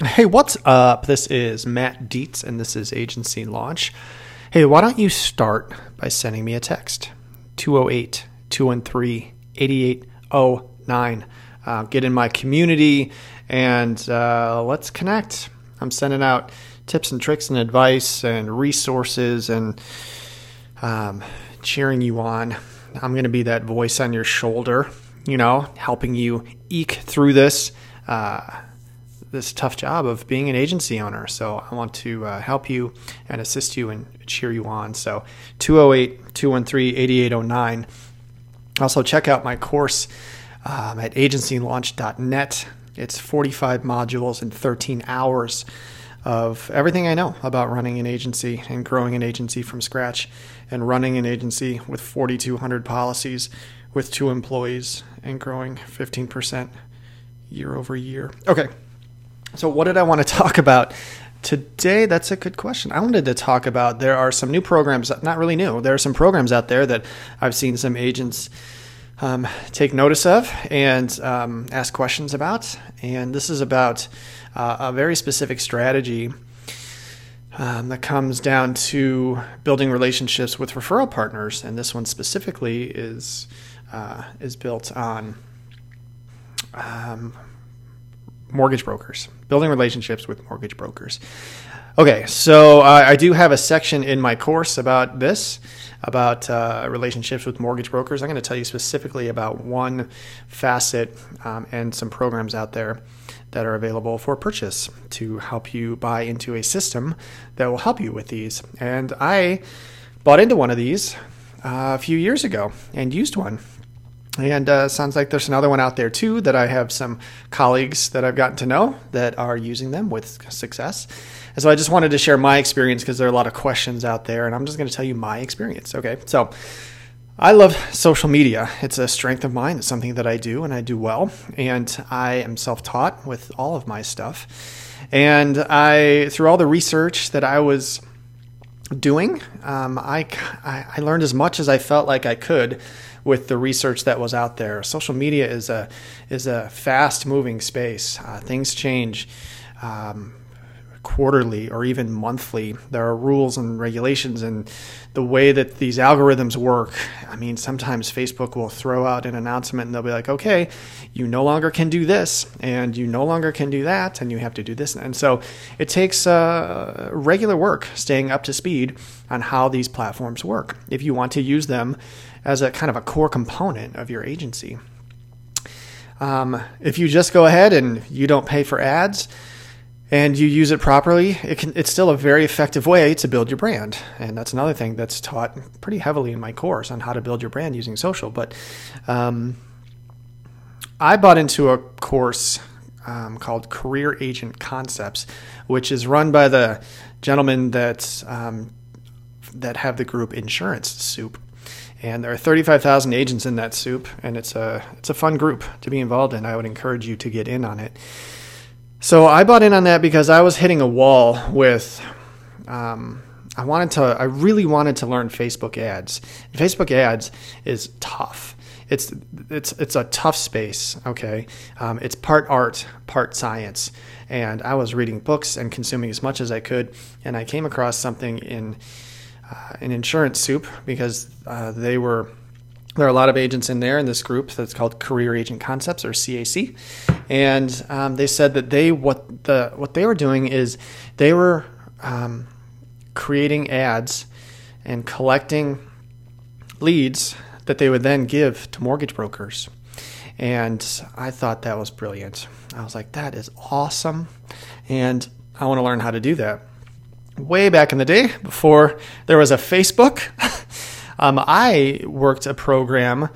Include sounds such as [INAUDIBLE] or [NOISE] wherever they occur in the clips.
Hey, what's up? This is Matt Dietz, and this is Agency Launch. Hey, why don't you start by sending me a text? 208 213 8809. Uh, get in my community and uh, let's connect. I'm sending out tips and tricks and advice and resources and um, cheering you on. I'm going to be that voice on your shoulder, you know, helping you eke through this. Uh, this tough job of being an agency owner. So I want to uh, help you and assist you and cheer you on. So 208 213 8809. Also, check out my course um, at agencylaunch.net. It's 45 modules and 13 hours of everything I know about running an agency and growing an agency from scratch and running an agency with 4,200 policies with two employees and growing 15% year over year. Okay, so what did I want to [LAUGHS] talk about today? That's a good question. I wanted to talk about there are some new programs, not really new, there are some programs out there that I've seen some agents um, take notice of and um, ask questions about. And this is about uh, a very specific strategy um, that comes down to building relationships with referral partners. And this one specifically is uh, is built on um, mortgage brokers, building relationships with mortgage brokers. Okay, so uh, I do have a section in my course about this, about uh, relationships with mortgage brokers. I'm going to tell you specifically about one facet um, and some programs out there that are available for purchase to help you buy into a system that will help you with these. And I bought into one of these uh, a few years ago and used one and uh, sounds like there's another one out there too that I have some colleagues that I've gotten to know that are using them with success. And so I just wanted to share my experience because there are a lot of questions out there, and I'm just going to tell you my experience. Okay, so I love social media. It's a strength of mine. It's something that I do and I do well. And I am self taught with all of my stuff. And I, through all the research that I was doing, um, I, I learned as much as I felt like I could with the research that was out there. Social media is a is a fast moving space. Uh, things change. Um, quarterly or even monthly. There are rules and regulations and the way that these algorithms work. I mean, sometimes Facebook will throw out an announcement and they'll be like, okay, you no longer can do this and you no longer can do that and you have to do this. And so it takes uh, regular work staying up to speed on how these platforms work if you want to use them as a kind of a core component of your agency. Um, if you just go ahead and you don't pay for ads and you use it properly, it can, it's still a very effective way to build your brand. And that's another thing that's taught pretty heavily in my course on how to build your brand using social. But um, I bought into a course um, called Career Agent Concepts, which is run by the gentleman that um, that have the group Insurance Soup and there are 35,000 agents in that soup, and it's a it's a fun group to be involved in. I would encourage you to get in on it. So I bought in on that because I was hitting a wall with. Um, I wanted to. I really wanted to learn Facebook ads. Facebook ads is tough. It's it's it's a tough space. Okay, um, it's part art, part science, and I was reading books and consuming as much as I could, and I came across something in uh, an insurance soup because uh, they were there are a lot of agents in there in this group that's called Career Agent Concepts or CAC, and um, they said that they what the what they were doing is they were um, creating ads and collecting leads that they would then give to mortgage brokers. And I thought that was brilliant. I was like, that is awesome. And I want to learn how to do that way back in the day before there was a Facebook. [LAUGHS] um, I worked a program.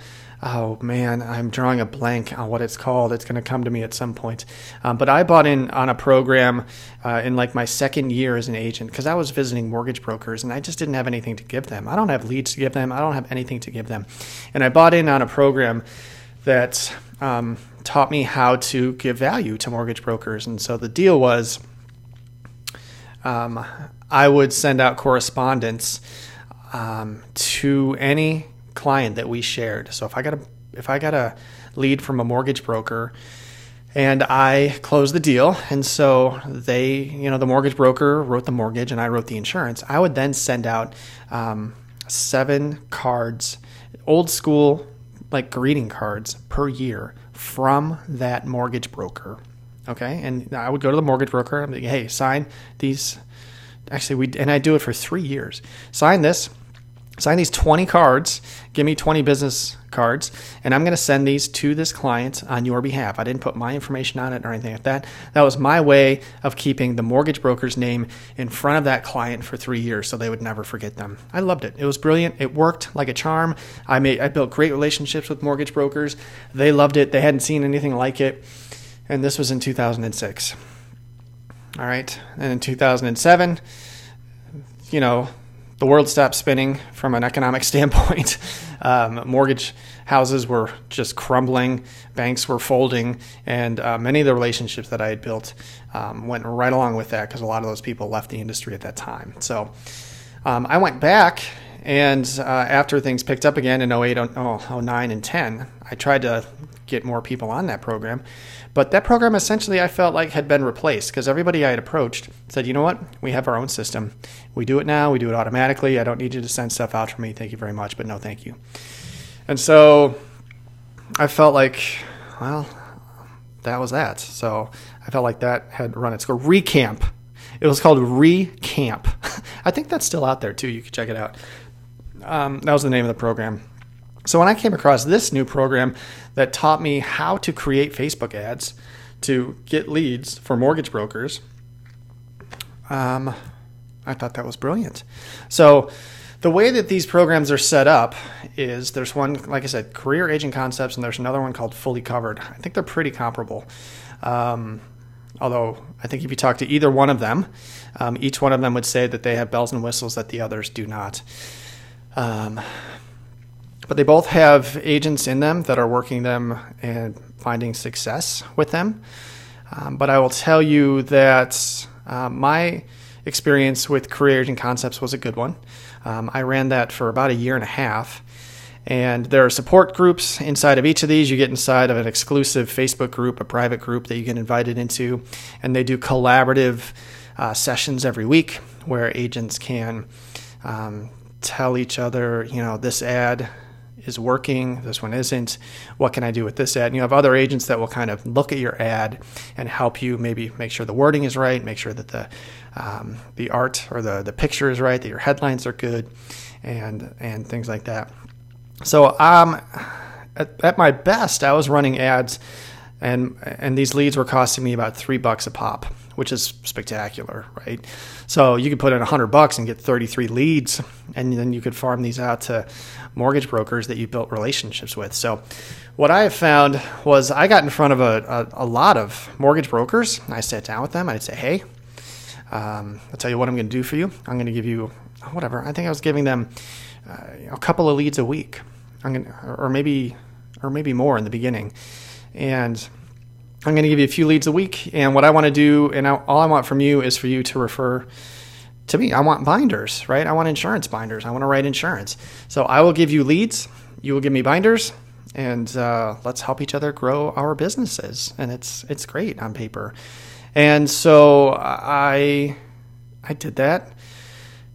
Oh man, I'm drawing a blank on what it's called. It's going to come to me at some point. Um, but I bought in on a program uh, in like my second year as an agent because I was visiting mortgage brokers and I just didn't have anything to give them. I don't have leads to give them. I don't have anything to give them. And I bought in on a program that um, taught me how to give value to mortgage brokers. And so the deal was um, I would send out correspondence um, to any client that we shared. So if I got a if I got a lead from a mortgage broker and I closed the deal. And so they, you know, the mortgage broker wrote the mortgage and I wrote the insurance. I would then send out um, seven cards, old school, like greeting cards per year from that mortgage broker. Okay. And I would go to the mortgage broker and be like, hey, sign these. Actually, we, and I do it for three years. Sign this sign these 20 cards, give me 20 business cards, and I'm going to send these to this client on your behalf. I didn't put my information on it or anything like that. That was my way of keeping the mortgage broker's name in front of that client for three years so they would never forget them. I loved it. It was brilliant. It worked like a charm. I made I built great relationships with mortgage brokers. They loved it. They hadn't seen anything like it. And this was in 2006. All right. And in 2007, you know, the world stopped spinning from an economic [LAUGHS] standpoint. Um, mortgage houses were just crumbling, banks were folding, and uh, many of the relationships that I had built um, went right along with that because a lot of those people left the industry at that time. So um, I went back, and uh, after things picked up again in 08, 09, and 10, I tried to get more people on that program. But that program essentially I felt like had been replaced because everybody I had approached said, you know what, we have our own system. We do it now, we do it automatically. I don't need you to send stuff out for me. Thank you very much, but no thank you. And so I felt like, well, that was that. So I felt like that had run its course. Recamp. It was called Recamp. [LAUGHS] I think that's still out there too. You can check it out. Um, that was the name of the program. So when I came across this new program that taught me how to create Facebook ads to get leads for mortgage brokers, um, I thought that was brilliant. So the way that these programs are set up is there's one, like I said, Career Agent Concepts, and there's another one called Fully Covered. I think they're pretty comparable. Um, although I think if you talk to either one of them, um, each one of them would say that they have bells and whistles that the others do not. Um, but they both have agents in them that are working them and finding success with them. Um, but I will tell you that uh, my experience with Career Agent Concepts was a good one. Um, I ran that for about a year and a half. And there are support groups inside of each of these. You get inside of an exclusive Facebook group, a private group that you get invited into. And they do collaborative uh, sessions every week where agents can um, tell each other, you know, this ad is working, this one isn't. What can I do with this ad? And you have other agents that will kind of look at your ad and help you maybe make sure the wording is right, make sure that the um, the art or the the picture is right, that your headlines are good, and and things like that. So um, at, at my best, I was running ads, and and these leads were costing me about three bucks a pop which is spectacular, right? So you could put in 100 bucks and get 33 leads, and then you could farm these out to mortgage brokers that you built relationships with. So what I have found was I got in front of a, a, a lot of mortgage brokers. I sat down with them. I'd say, hey, um, I'll tell you what I'm going to do for you. I'm going to give you whatever. I think I was giving them uh, a couple of leads a week. I'm going or maybe or maybe more in the beginning. And I'm going to give you a few leads a week. And what I want to do, and I, all I want from you is for you to refer to me. I want binders, right? I want insurance binders. I want to write insurance. So I will give you leads. You will give me binders, and uh, let's help each other grow our businesses. And it's it's great on paper. And so I I did that,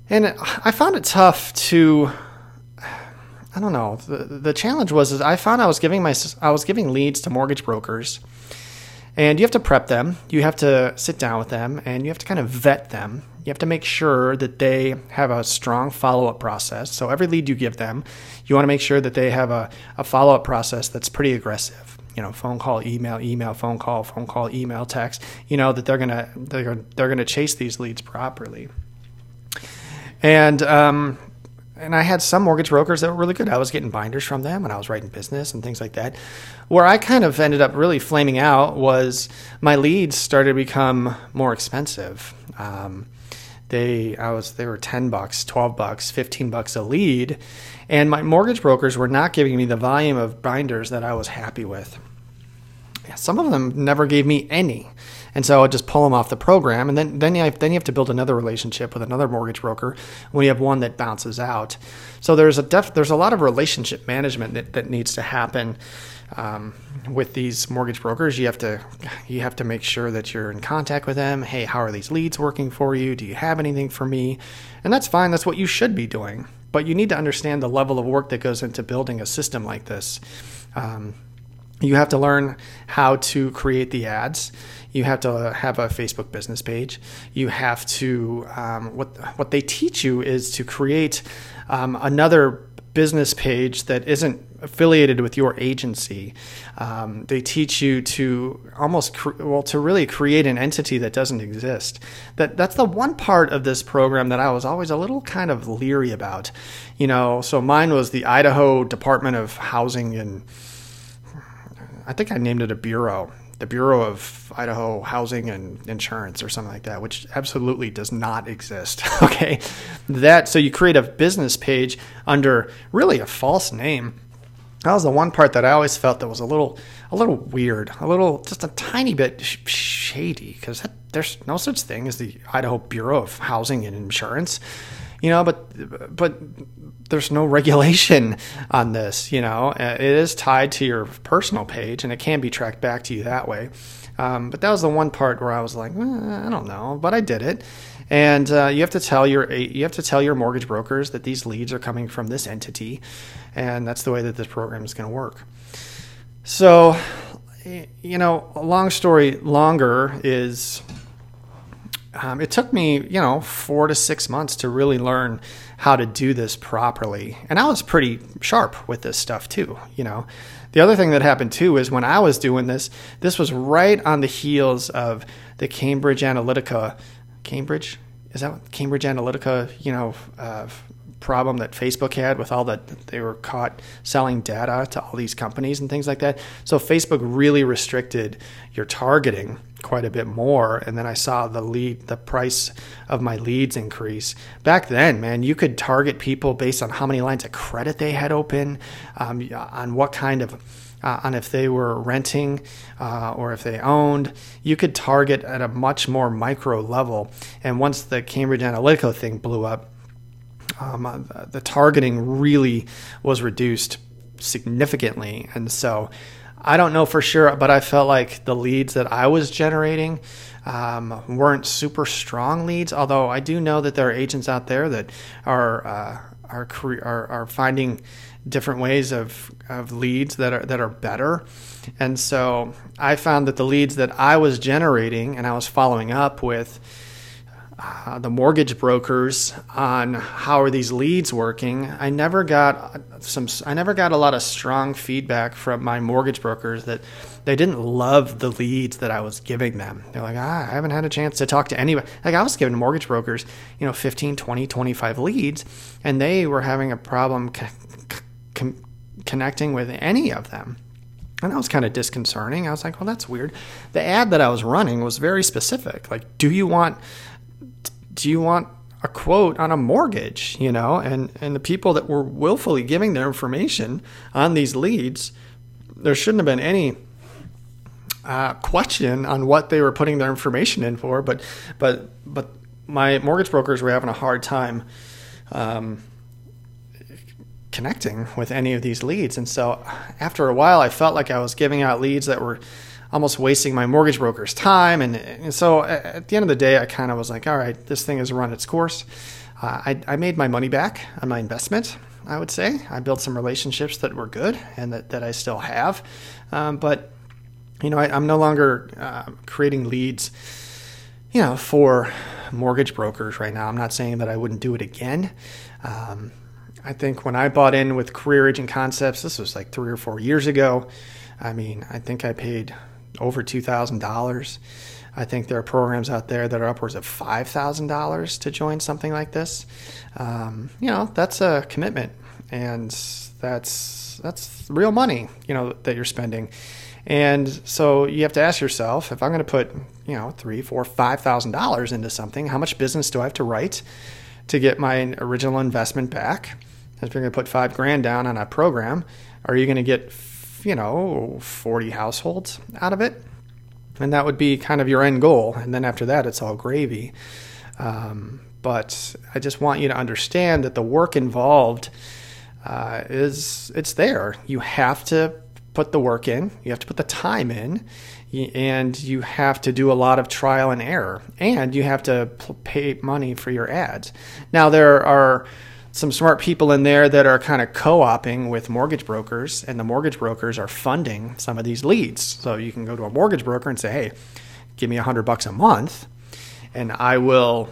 and I found it tough to. I don't know. The, the challenge was I found I was giving my I was giving leads to mortgage brokers and you have to prep them, you have to sit down with them, and you have to kind of vet them. You have to make sure that they have a strong follow up process. So, every lead you give them, you want to make sure that they have a, a follow up process that's pretty aggressive. You know, phone call, email, email, phone call, phone call, email, text. You know that they're gonna they're they're gonna chase these leads properly. And um, and I had some mortgage brokers that were really good. I was getting binders from them and I was writing business and things like that. Where I kind of ended up really flaming out was my leads started to become more expensive. Um, they I was they were 10 bucks, 12 bucks, 15 bucks a lead, and my mortgage brokers were not giving me the volume of binders that I was happy with. Some of them never gave me any. And so I just pull them off the program, and then then you have, then you have to build another relationship with another mortgage broker when you have one that bounces out. So there's a def, there's a lot of relationship management that, that needs to happen um, with these mortgage brokers. You have to you have to make sure that you're in contact with them. Hey, how are these leads working for you? Do you have anything for me? And that's fine. That's what you should be doing. But you need to understand the level of work that goes into building a system like this. Um, you have to learn how to create the ads. You have to have a Facebook business page. You have to um, what what they teach you is to create um, another business page that isn't affiliated with your agency. Um, they teach you to almost cre- well to really create an entity that doesn't exist. That that's the one part of this program that I was always a little kind of leery about. You know, so mine was the Idaho Department of Housing and I think I named it a bureau, the Bureau of Idaho Housing and Insurance or something like that, which absolutely does not exist. [LAUGHS] okay. That so you create a business page under really a false name. That was the one part that I always felt that was a little a little weird, a little just a tiny bit sh- shady because there's no such thing as the Idaho Bureau of Housing and Insurance you know but but there's no regulation on this. You know, uh, it is tied to your personal page, and it can be tracked back to you that way. Um, but that was the one part where I was like, eh, I don't know, but I did it. And uh, you have to tell your you have to tell your mortgage brokers that these leads are coming from this entity, and that's the way that this program is going to work. So, you know, long story longer is um, it took me, you know, four to six months to really learn how to do this properly. And I was pretty sharp with this stuff too, you know. The other thing that happened too is when I was doing this, this was right on the heels of the Cambridge Analytica. Cambridge? Is that what, Cambridge Analytica, you know, uh, problem that Facebook had with all that they were caught selling data to all these companies and things like that. So Facebook really restricted your targeting quite a bit more and then I saw the lead the price of my leads increase. Back then, man, you could target people based on how many lines of credit they had open, um, on what kind of uh, on if they were renting uh, or if they owned. You could target at a much more micro level. And once the Cambridge Analytica thing blew up, um, uh, the targeting really was reduced significantly. And so I don't know for sure, but I felt like the leads that I was generating um, weren't super strong leads. Although I do know that there are agents out there that are uh, are, are, are finding different ways of, of leads that are that are better. And so I found that the leads that I was generating and I was following up with uh, the mortgage brokers on how are these leads working. I never got some. I never got a lot of strong feedback from my mortgage brokers that they didn't love the leads that I was giving them. They're like, ah, I haven't had a chance to talk to anybody. Like I was giving mortgage brokers, you know, 15, 20, 25 leads, and they were having a problem co- co- connecting with any of them. And that was kind of disconcerting. I was like, well, that's weird. The ad that I was running was very specific. Like, do you want do you want a quote on a mortgage, you know, and, and the people that were willfully giving their information on these leads, there shouldn't have been any uh, question on what they were putting their information in for, but but but my mortgage brokers were having a hard time um, connecting with any of these leads, and so after a while, I felt like I was giving out leads that were almost wasting my mortgage broker's time. And, and so at the end of the day, I kind of was like, all right, this thing has run its course. Uh, I, I made my money back on my investment. I would say I built some relationships that were good and that, that I still have. Um, but, you know, I, am no longer uh, creating leads, you know, for mortgage brokers right now. I'm not saying that I wouldn't do it again. Um, I think when I bought in with Career Agent Concepts, this was like three or four years ago. I mean, I think I paid over $2,000. I think there are programs out there that are upwards of $5,000 to join something like this. Um, you know, that's a commitment and that's, that's real money, you know, that you're spending. And so you have to ask yourself, if I'm going to put, you know, three, four, five thousand dollars into something, how much business do I have to write to get my original investment back? If you're going to put five grand down on a program, are you going to get you know, 40 households out of it. And that would be kind of your end goal. And then after that, it's all gravy. Um, but I just want you to understand that the work involved uh, is it's there. You have to put the work in. You have to put the time in, and you have to do a lot of trial and error, and you have to pay money for your ads. Now there are some smart people in there that are kind of co-oping with mortgage brokers and the mortgage brokers are funding some of these leads. So you can go to a mortgage broker and say hey give me a hundred bucks a month and i will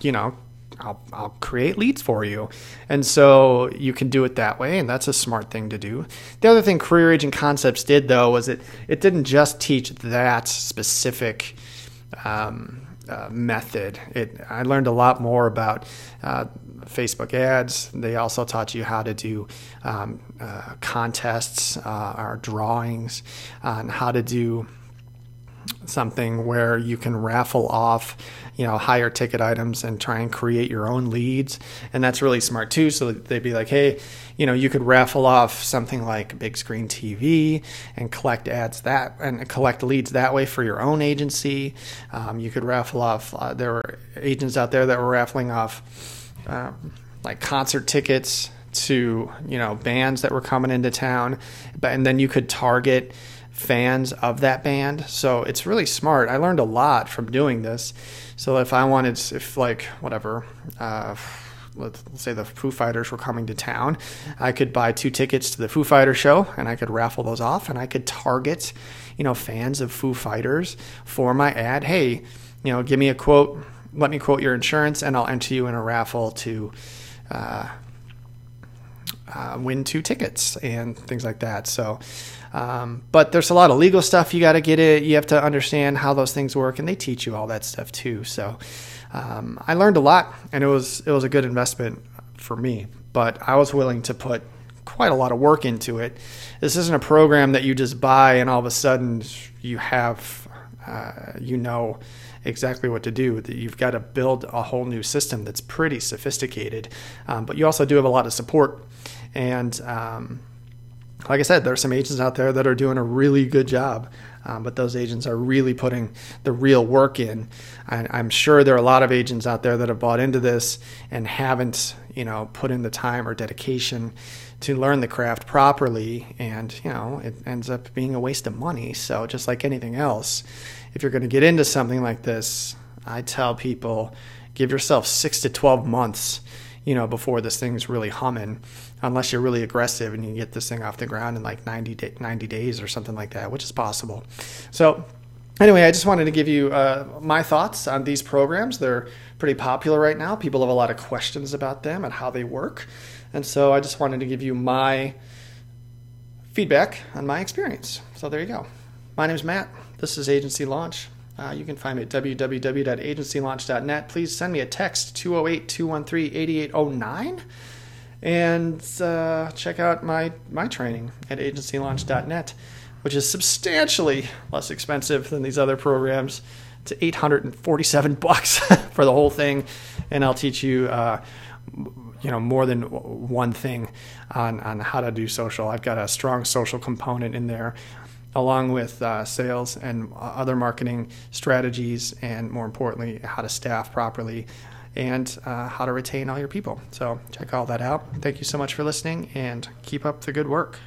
you know I'll, I'll create leads for you. And so you can do it that way and that's a smart thing to do. The other thing career agent concepts did though was it it didn't just teach that specific um, uh, method. It I learned a lot more about uh, Facebook ads. They also taught you how to do um, uh, contests uh, or drawings on how to do something where you can raffle off you know higher ticket items and try and create your own leads. And that's really smart too. So they'd be like hey you know you could raffle off something like big screen tv and collect ads that and collect leads that way for your own agency. Um, you could raffle off uh, there were agents out there that were raffling off um, like concert tickets to you know bands that were coming into town but and then you could target fans of that band. So it's really smart. I learned a lot from doing this. So if I wanted, if like whatever, uh, let's say the Foo Fighters were coming to town, I could buy two tickets to the Foo Fighter show and I could raffle those off and I could target, you know, fans of Foo Fighters for my ad. Hey, you know, give me a quote, let me quote your insurance, and I'll enter you in a raffle to. Uh, uh, win two tickets and things like that. So, um, but there's a lot of legal stuff you got to get it. You have to understand how those things work, and they teach you all that stuff too. So, um, I learned a lot, and it was it was a good investment for me. But I was willing to put quite a lot of work into it. This isn't a program that you just buy and all of a sudden you have, uh, you know exactly what to do. You've got to build a whole new system that's pretty sophisticated, um, but you also do have a lot of support and um, like I said, there are some agents out there that are doing a really good job, um, but those agents are really putting the real work in. I, am sure there are a lot of agents out there that have bought into this and haven't, you know, put in the time or dedication to learn the craft properly, and you know, it ends up being a waste of money. So just like anything else, if you're going to get into something like this, I tell people give yourself six to twelve months you know, before this thing's really humming, unless you're really aggressive and you get this thing off the ground in like 90, day, 90 days or something like that, which is possible. So, anyway, I just wanted to give you uh, my thoughts on these programs. They're pretty popular right now. People have a lot of questions about them and how they work. And so I just wanted to give you my feedback on my experience. So there you go. My name is Matt. This is Agency Launch. Uh, you can find me at www.agencylaunch.net. Please send me a text 208 213 8809 and uh, check out my, my training at agencylaunch.net, which is substantially less expensive than these other programs. It's 847 [LAUGHS] bucks for the whole thing, and I'll teach you. Uh, you know more than one thing on on how to do social. I've got a strong social component in there along with uh, sales and other marketing strategies, and more importantly, how to staff properly and uh, how to retain all your people. So, check all that out. Thank you so much for listening and keep up the good work.